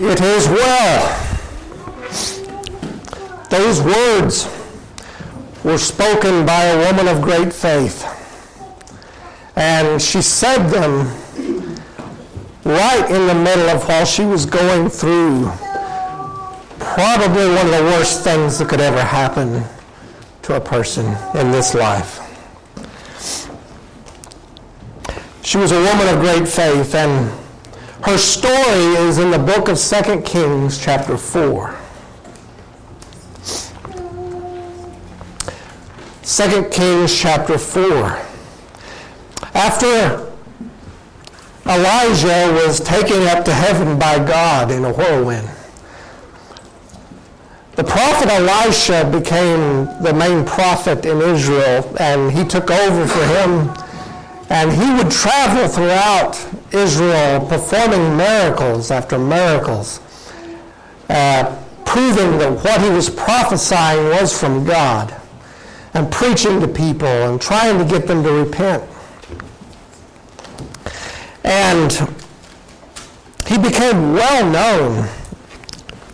It is well. Those words were spoken by a woman of great faith. And she said them right in the middle of while she was going through probably one of the worst things that could ever happen to a person in this life. She was a woman of great faith, and her story is in the book of 2 Kings, chapter 4. 2 Kings, chapter 4. After Elijah was taken up to heaven by God in a whirlwind, the prophet Elisha became the main prophet in Israel, and he took over for him. And he would travel throughout Israel performing miracles after miracles, uh, proving that what he was prophesying was from God, and preaching to people and trying to get them to repent. And he became well known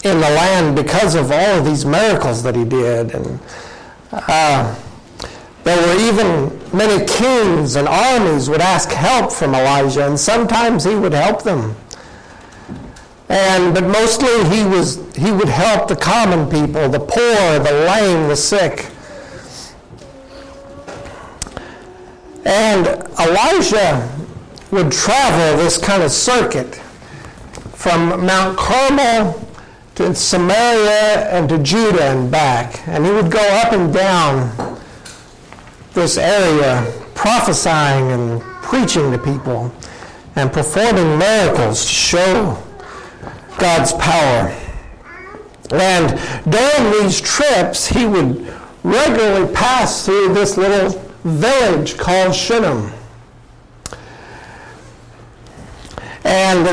in the land because of all of these miracles that he did. And uh, there were even many kings and armies would ask help from Elisha, and sometimes he would help them. And but mostly he was he would help the common people, the poor, the lame, the sick. And Elisha would travel this kind of circuit from Mount Carmel to Samaria and to Judah and back. And he would go up and down this area prophesying and preaching to people and performing miracles to show God's power. And during these trips, he would regularly pass through this little village called Shunem. And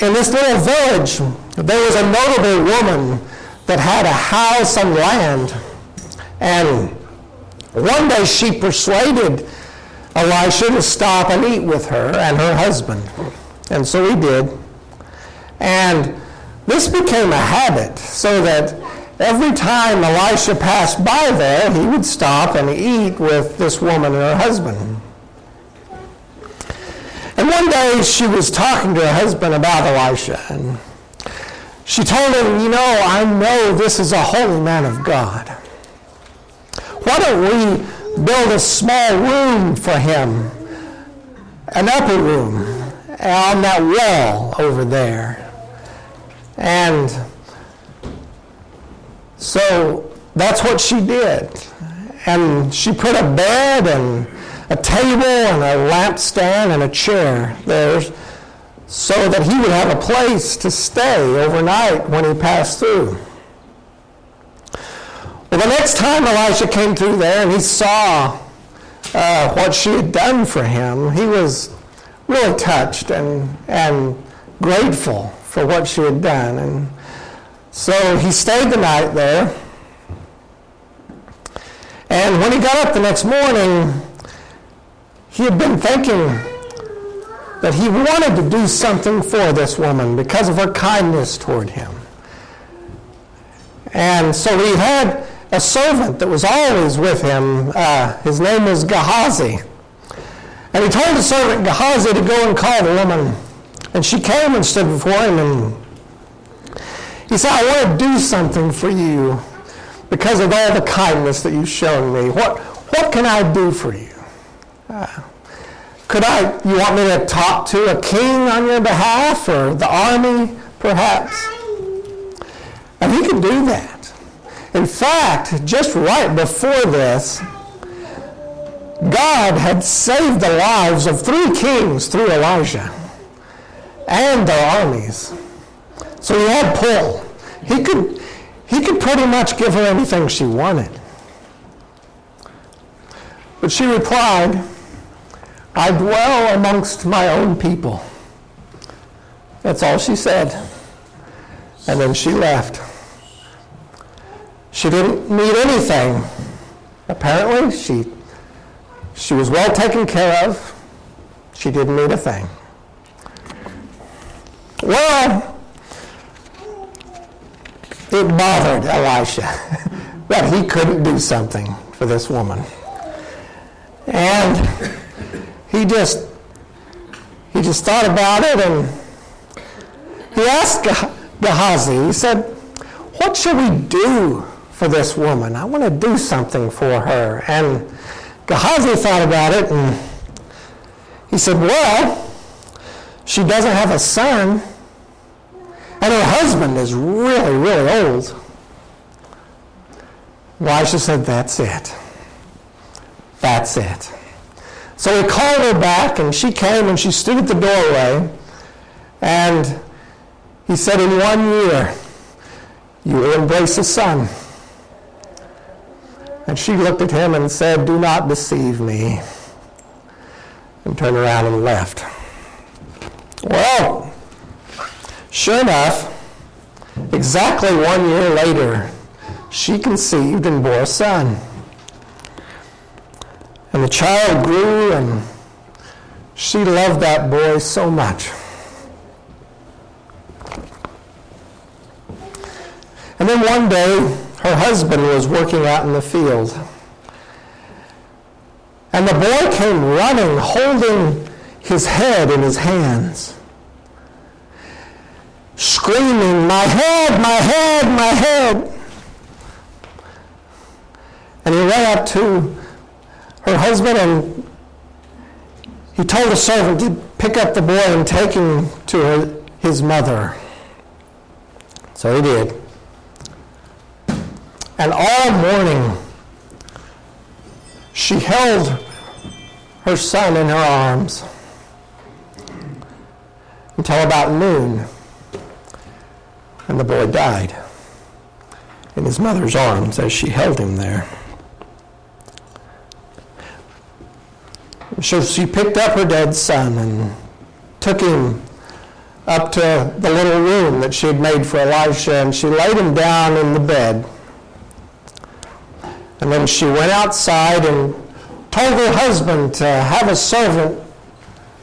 in this little village, there was a notable woman that had a house and land. And one day she persuaded Elisha to stop and eat with her and her husband. And so he did. And this became a habit so that every time Elisha passed by there, he would stop and eat with this woman and her husband. And one day she was talking to her husband about Elisha, and she told him, You know, I know this is a holy man of God. Why don't we build a small room for him, an upper room, uh, on that wall over there? And so that's what she did. And she put a bed and a table and a lampstand and a chair there so that he would have a place to stay overnight when he passed through. Well, the next time Elisha came through there and he saw uh, what she had done for him, he was really touched and, and grateful for what she had done. And so he stayed the night there. And when he got up the next morning, he had been thinking that he wanted to do something for this woman because of her kindness toward him. And so he had a servant that was always with him. Uh, his name was Gehazi. And he told the servant Gehazi to go and call the woman. And she came and stood before him and he said, I want to do something for you because of all the kindness that you've shown me. What, what can I do for you? Uh, could I, you want me to talk to a king on your behalf or the army, perhaps? And he could do that. In fact, just right before this, God had saved the lives of three kings through Elisha and their armies. So he had pull. He could, he could pretty much give her anything she wanted. But she replied, I dwell amongst my own people. That's all she said. And then she left. She didn't need anything. Apparently, she, she was well taken care of. She didn't need a thing. Well, it bothered Elisha that he couldn't do something for this woman. And he just he just thought about it and he asked Gehazi, he said, What shall we do for this woman? I want to do something for her. And Gehazi thought about it and he said, Well, she doesn't have a son, and her husband is really, really old. Elisha said, That's it. That's it. So he called her back, and she came and she stood at the doorway. And he said, In one year, you will embrace a son. And she looked at him and said, Do not deceive me. And turned around and left. Well, sure enough, exactly one year later, she conceived and bore a son. And the child grew, and she loved that boy so much. And then one day, her husband was working out in the field. And the boy came running, holding his head in his hands, screaming, My head, my head, my head. And he ran up to her husband and he told the servant to pick up the boy and take him to her, his mother. So he did. And all morning, she held her son in her arms until about noon. And the boy died in his mother's arms as she held him there. So she picked up her dead son and took him up to the little room that she had made for Elisha, and she laid him down in the bed. And then she went outside and told her husband to have a servant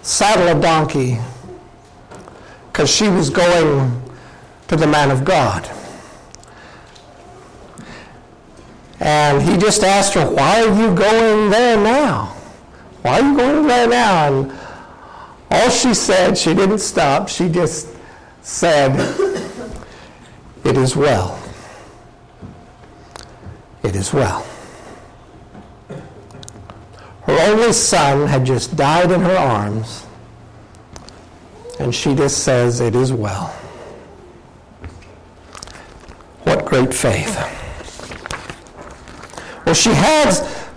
saddle a donkey because she was going to the man of God. And he just asked her, Why are you going there now? Why are you going there now? And all she said, she didn't stop, she just said, It is well it is well. Her only son had just died in her arms, and she just says, It is well. What great faith. Well, she has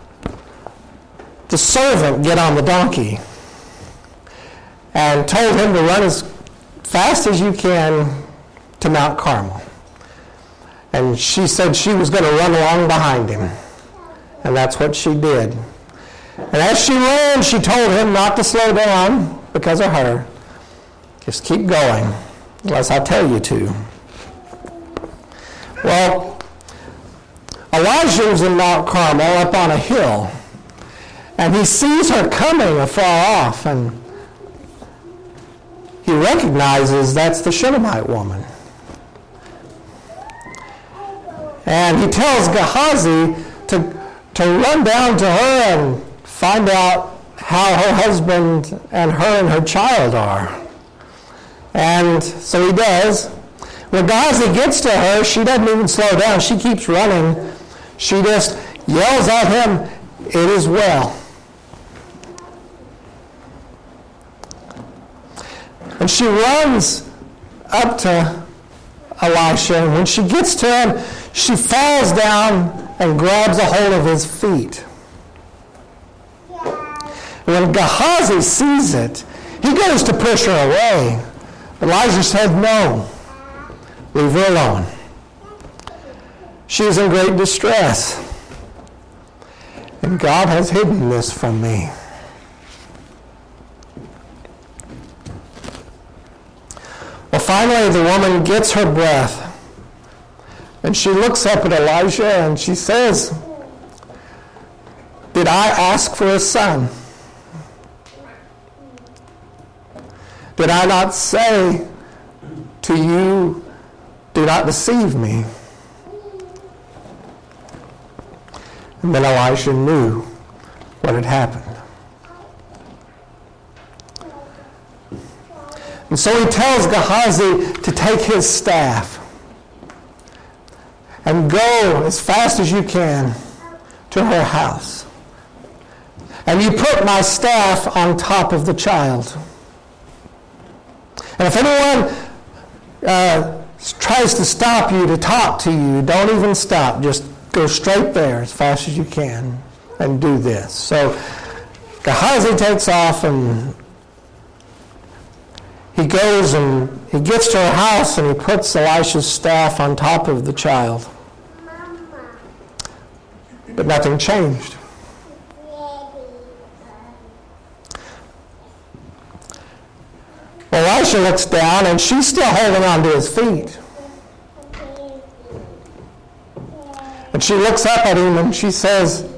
the servant get on the donkey and told him to run as fast as you can to Mount Carmel. And she said she was going to run along behind him. And that's what she did. And as she ran, she told him not to slow down because of her. Just keep going, unless I tell you to. Well, Elisha was in Mount Carmel up on a hill, and he sees her coming afar off, and he recognizes that's the Shunammite woman. And he tells Gehazi to, to run down to her and find out how her husband and her and her child are. And so he does. When Gehazi gets to her, she doesn't even slow down. She keeps running. She just yells at him, It is well. And she runs up to Elisha. And when she gets to him, she falls down and grabs a hold of his feet. When Gehazi sees it, he goes to push her away. Elisha said, No, leave her alone. She is in great distress. And God has hidden this from me. Well, finally, the woman gets her breath and she looks up at Elisha and she says, Did I ask for a son? Did I not say to you, Do not deceive me? And then Elisha knew what had happened. And so he tells Gehazi to take his staff and go as fast as you can to her house. And you put my staff on top of the child. And if anyone uh, tries to stop you, to talk to you, don't even stop. Just go straight there as fast as you can and do this. So Gehazi takes off and he goes and he gets to her house and he puts Elisha's staff on top of the child. But nothing changed. Elisha looks down and she's still holding on to his feet. And she looks up at him and she says,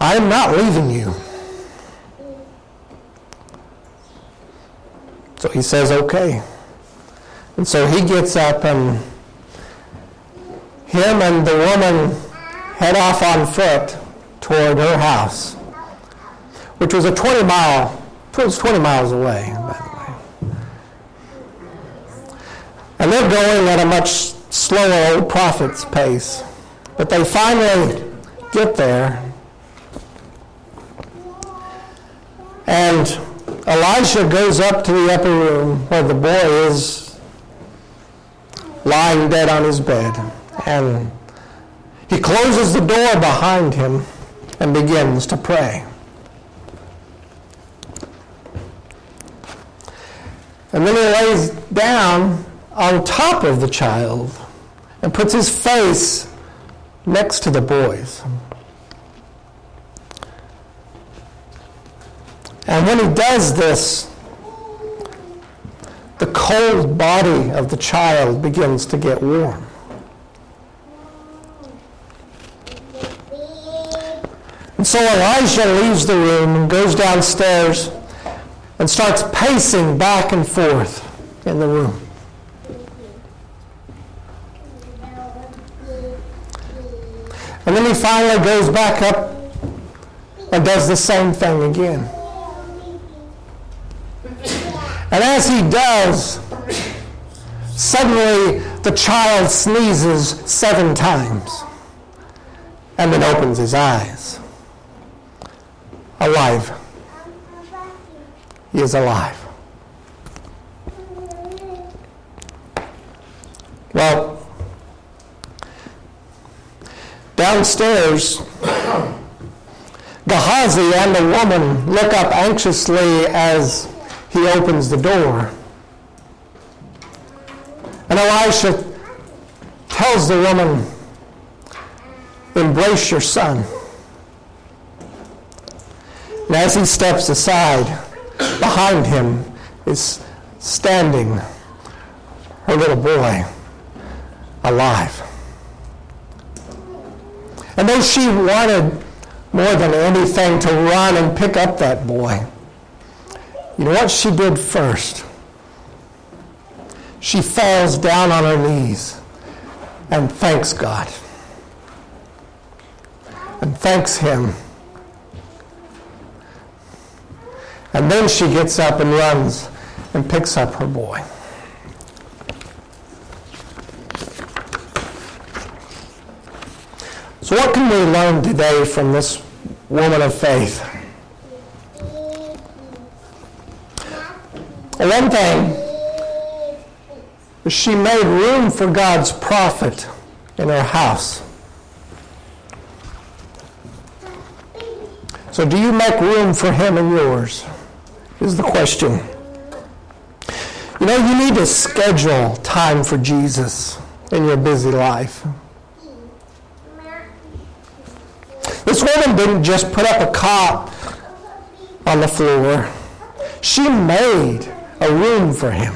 I am not leaving you. So he says, okay. And so he gets up and him and the woman head off on foot toward her house, which was a 20 mile, it was 20 miles away, by the way. And they're going at a much slower old prophet's pace. But they finally get there. And Elisha goes up to the upper room where the boy is lying dead on his bed. And he closes the door behind him and begins to pray. And then he lays down on top of the child and puts his face next to the boys. And when he does this, the cold body of the child begins to get warm. And so Elisha leaves the room and goes downstairs and starts pacing back and forth in the room. And then he finally goes back up and does the same thing again. And as he does, suddenly the child sneezes seven times and then opens his eyes. Alive. He is alive. Well, downstairs, Gehazi and the woman look up anxiously as he opens the door. And Elisha tells the woman, Embrace your son. As he steps aside, behind him is standing her little boy, alive. And though she wanted more than anything to run and pick up that boy, you know what she did first? She falls down on her knees and thanks God. And thanks Him. And then she gets up and runs and picks up her boy. So, what can we learn today from this woman of faith? One thing she made room for God's prophet in her house. So, do you make room for him in yours? Is the question. You know, you need to schedule time for Jesus in your busy life. This woman didn't just put up a cot on the floor. She made a room for him,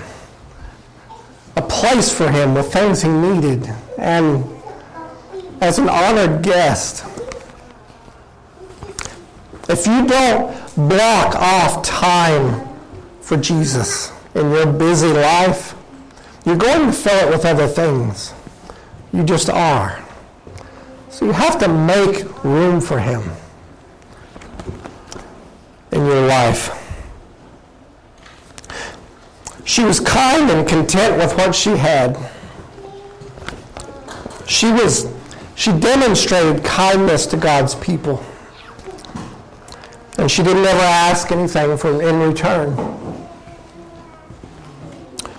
a place for him with things he needed, and as an honored guest. If you don't block off time for Jesus in your busy life, you're going to fill it with other things. You just are. So you have to make room for him in your life. She was kind and content with what she had. She was she demonstrated kindness to God's people. And she didn't ever ask anything for, in return.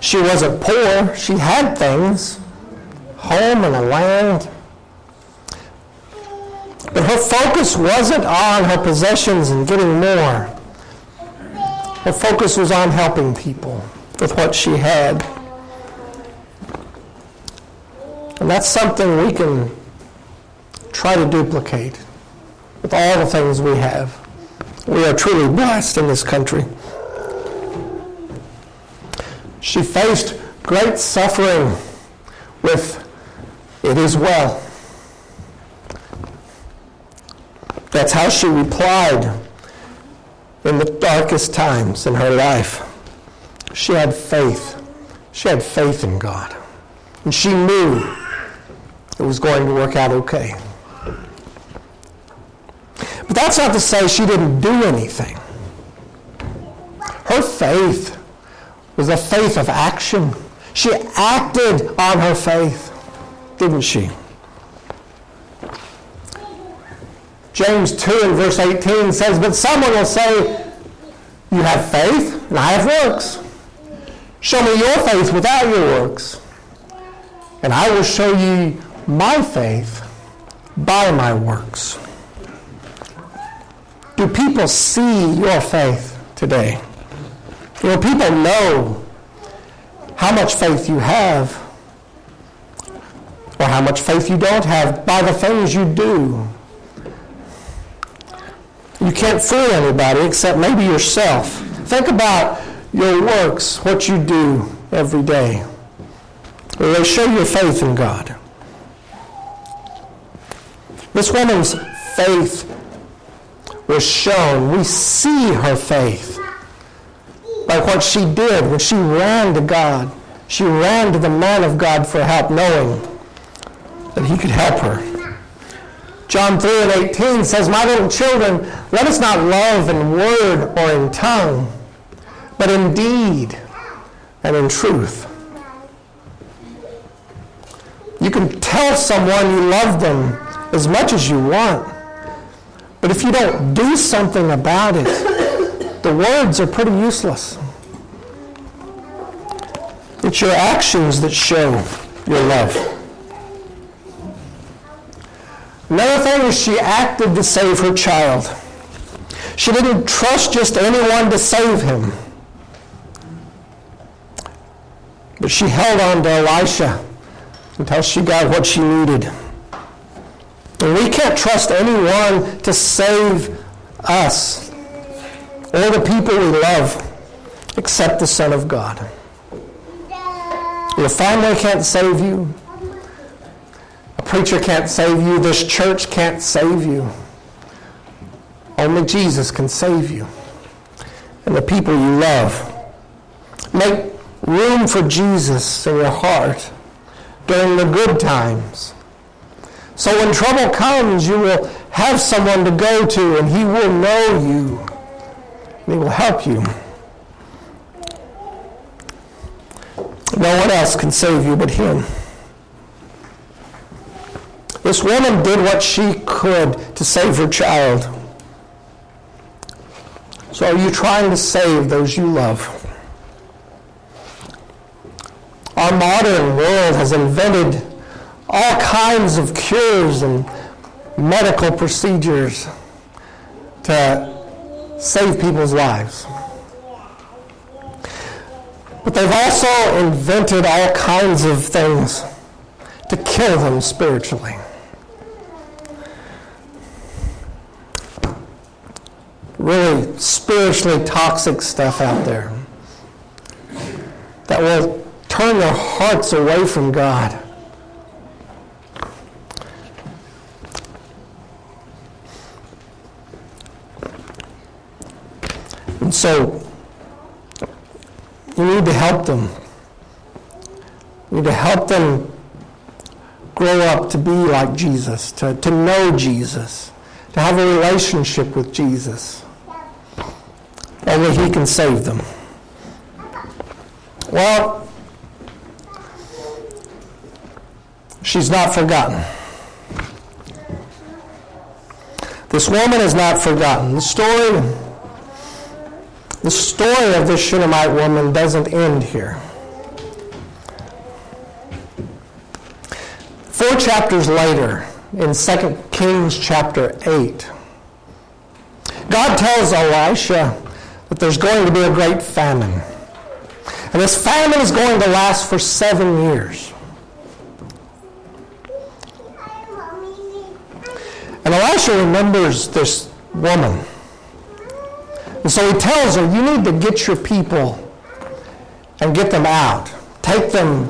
She wasn't poor. She had things, home and a land. But her focus wasn't on her possessions and getting more. Her focus was on helping people with what she had. And that's something we can try to duplicate with all the things we have. We are truly blessed in this country. She faced great suffering with, It is well. That's how she replied in the darkest times in her life. She had faith. She had faith in God. And she knew it was going to work out okay. That's not to say she didn't do anything. Her faith was a faith of action. She acted on her faith, didn't she? James 2 and verse 18 says, But someone will say, You have faith, and I have works. Show me your faith without your works, and I will show you my faith by my works. Do people see your faith today? Do people know how much faith you have or how much faith you don't have by the things you do? You can't fool anybody except maybe yourself. Think about your works, what you do every day. Will they show your faith in God? This woman's faith was shown. We see her faith by what she did when she ran to God. She ran to the man of God for help, knowing that he could help her. John 3 and 18 says, My little children, let us not love in word or in tongue, but in deed and in truth. You can tell someone you love them as much as you want, but if you don't do something about it, the words are pretty useless. It's your actions that show your love. Another thing is she acted to save her child. She didn't trust just anyone to save him. But she held on to Elisha until she got what she needed. And we can't trust anyone to save us or the people we love except the Son of God. Your family can't save you A preacher can't save you. This church can't save you. Only Jesus can save you and the people you love. Make room for Jesus in your heart during the good times. So when trouble comes, you will have someone to go to and he will know you. And he will help you. No one else can save you but him. This woman did what she could to save her child. So are you trying to save those you love? Our modern world has invented all kinds of cures and medical procedures to save people's lives. But they've also invented all kinds of things to kill them spiritually. really spiritually toxic stuff out there that will turn their hearts away from God. And so, we need to help them. You need to help them grow up to be like Jesus, to, to know Jesus, to have a relationship with Jesus. Only He can save them. Well, she's not forgotten. This woman is not forgotten. The story, the story of this Shunammite woman doesn't end here. Four chapters later, in 2 Kings chapter 8, God tells Elisha that there's going to be a great famine. And this famine is going to last for seven years. And Elisha remembers this woman. And so he tells her, You need to get your people and get them out. Take them,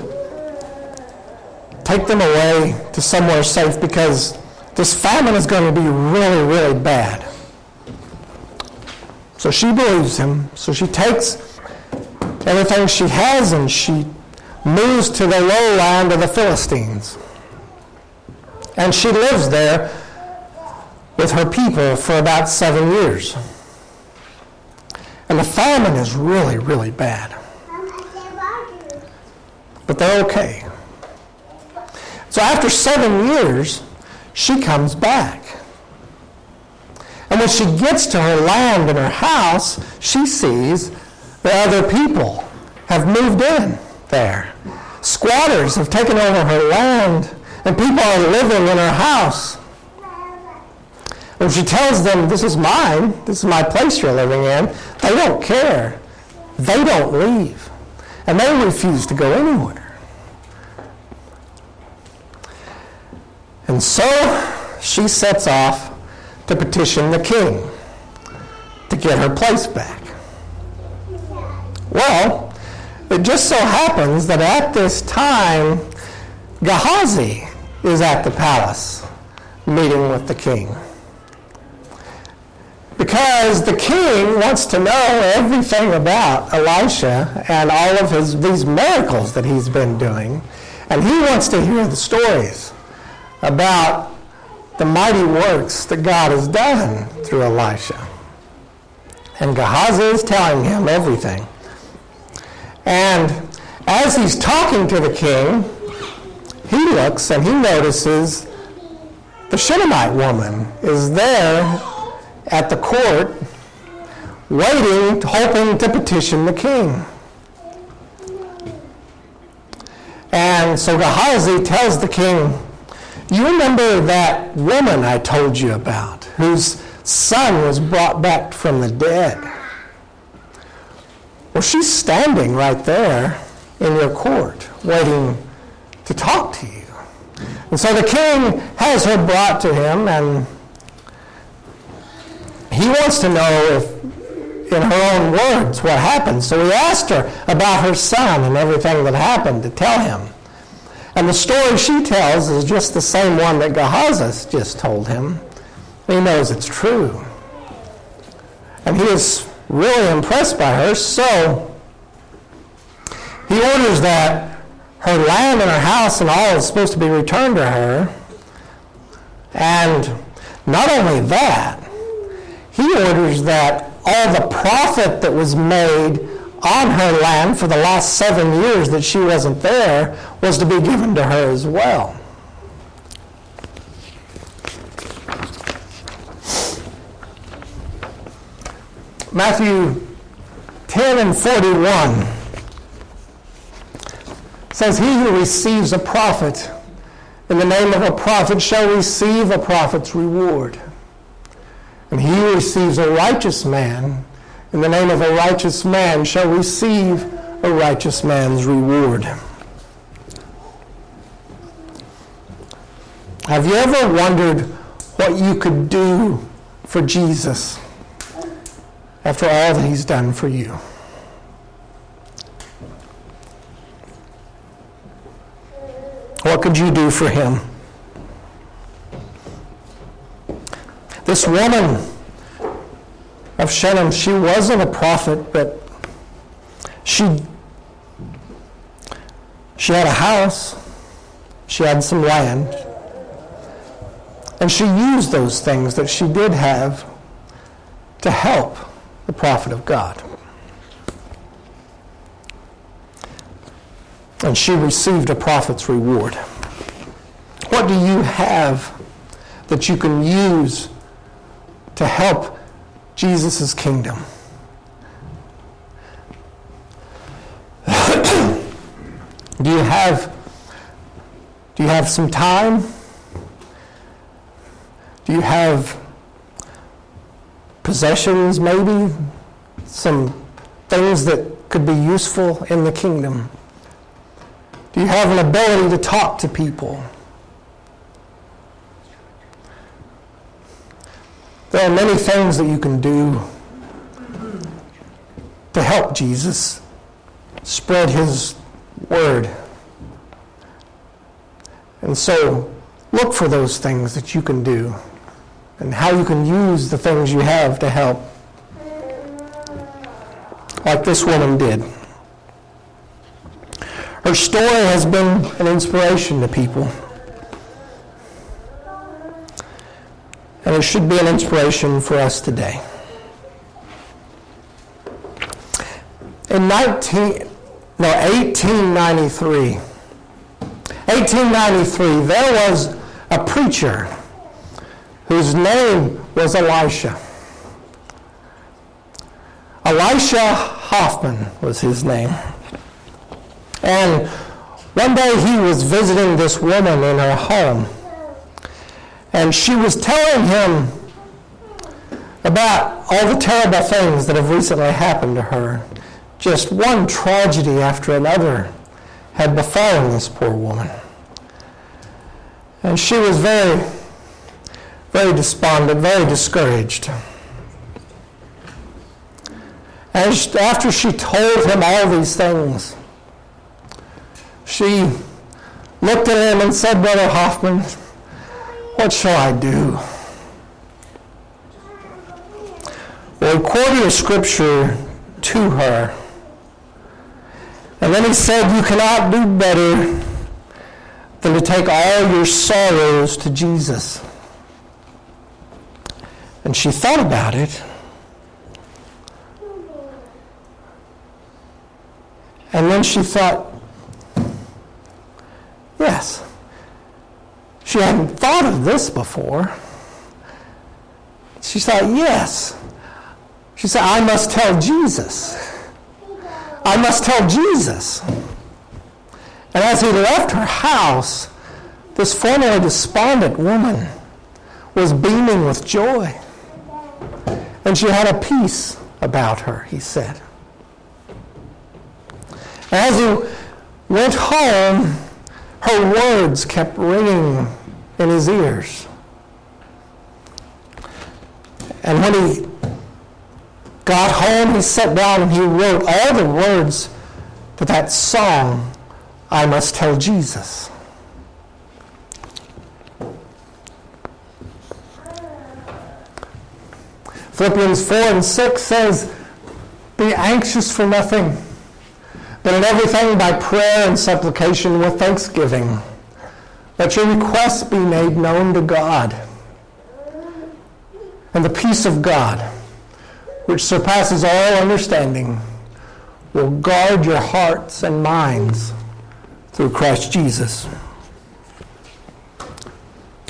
take them away to somewhere safe because this famine is going to be really, really bad. So she believes him. So she takes everything she has and she moves to the lowland of the Philistines. And she lives there with her people for about seven years. And the famine is really, really bad. But they're okay. So after seven years, she comes back. And when she gets to her land and her house, she sees that other people have moved in there. Squatters have taken over her land, and people are living in her house. When she tells them, This is mine, this is my place you're living in, they don't care. They don't leave. And they refuse to go anywhere. And so she sets off to petition the king to get her place back. Well, it just so happens that at this time, Gehazi is at the palace meeting with the king because the king wants to know everything about Elisha and all of his these miracles that he's been doing, and he wants to hear the stories about the mighty works that God has done through Elisha. And Gehazi is telling him everything. And as he's talking to the king, he looks and he notices the Shunammite woman is there at the court, waiting, hoping to petition the king. And so Gehazi tells the king, You remember that woman I told you about, whose son was brought back from the dead? Well, she's standing right there in your court, waiting to talk to you. And so the king has her brought to him, and he wants to know if, in her own words, what happened. So he asked her about her son and everything that happened to tell him. And the story she tells is just the same one that Gehazi just told him. He knows it's true. And he is really impressed by her, so he orders that her land and her house and all is supposed to be returned to her. And not only that, he orders that all the profit that was made on her land for the last seven years that she wasn't there was to be given to her as well. Matthew 10 and 41 says, He who receives a prophet in the name of a prophet shall receive a prophet's reward. And he who receives a righteous man in the name of a righteous man shall receive a righteous man's reward. Have you ever wondered what you could do for Jesus after all that he's done for you? What could you do for him? This woman of Shunem, she wasn't a prophet, but she, she had a house. She had some land. And she used those things that she did have to help the prophet of God. And she received a prophet's reward. What do you have that you can use to help Jesus' kingdom? do you have do you have some time? Do you have possessions, maybe? Some things that could be useful in the kingdom? Do you have an ability to talk to people? There are many things that you can do to help Jesus spread his word. And so, look for those things that you can do and how you can use the things you have to help. Like this woman did. Her story has been an inspiration to people. And it should be an inspiration for us today. In 19, no, 1893, 1893, there was a preacher whose name was Elisha. Elisha Hoffman was his name. And one day he was visiting this woman in her home. And she was telling him about all the terrible things that have recently happened to her. Just one tragedy after another had befallen this poor woman. And she was very, very despondent, very discouraged. As, after she told him all these things, she looked at him and said, Brother Hoffman, what shall I do? Well, he quoted a scripture to her. And then he said, You cannot do better than to take all your sorrows to Jesus. And she thought about it. And then she thought, yes. She hadn't thought of this before. She thought, yes. She said, I must tell Jesus. I must tell Jesus. And as he left her house, this formerly despondent woman was beaming with joy. And she had a peace about her, he said. As he went home, her words kept ringing in his ears. And when he got home, he sat down and he wrote all the words to that song I must tell Jesus. Philippians 4 and 6 says, Be anxious for nothing, but in everything by prayer and supplication with thanksgiving. Let your requests be made known to God. And the peace of God, which surpasses all understanding, will guard your hearts and minds through Christ Jesus.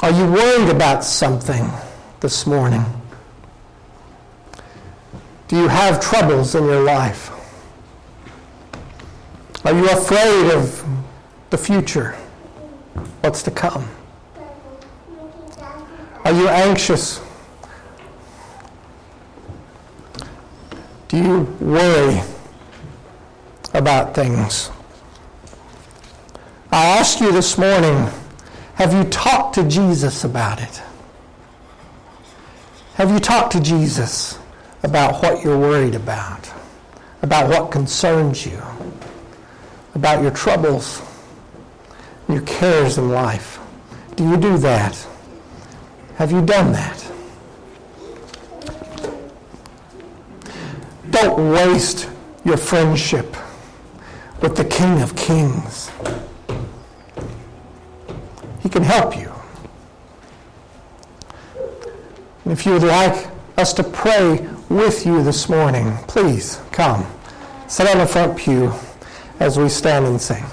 Are you worried about something this morning? Do you have troubles in your life? Are you afraid of the future? What's to come? Are you anxious? Do you worry about things? I ask you this morning have you talked to Jesus about it? Have you talked to Jesus about what you're worried about? About what concerns you? About your troubles? Your cares in life? Do you do that? Have you done that? Don't waste your friendship with the King of Kings. He can help you. And if you would like us to pray with you this morning, please come. Sit on the front pew as we stand and sing.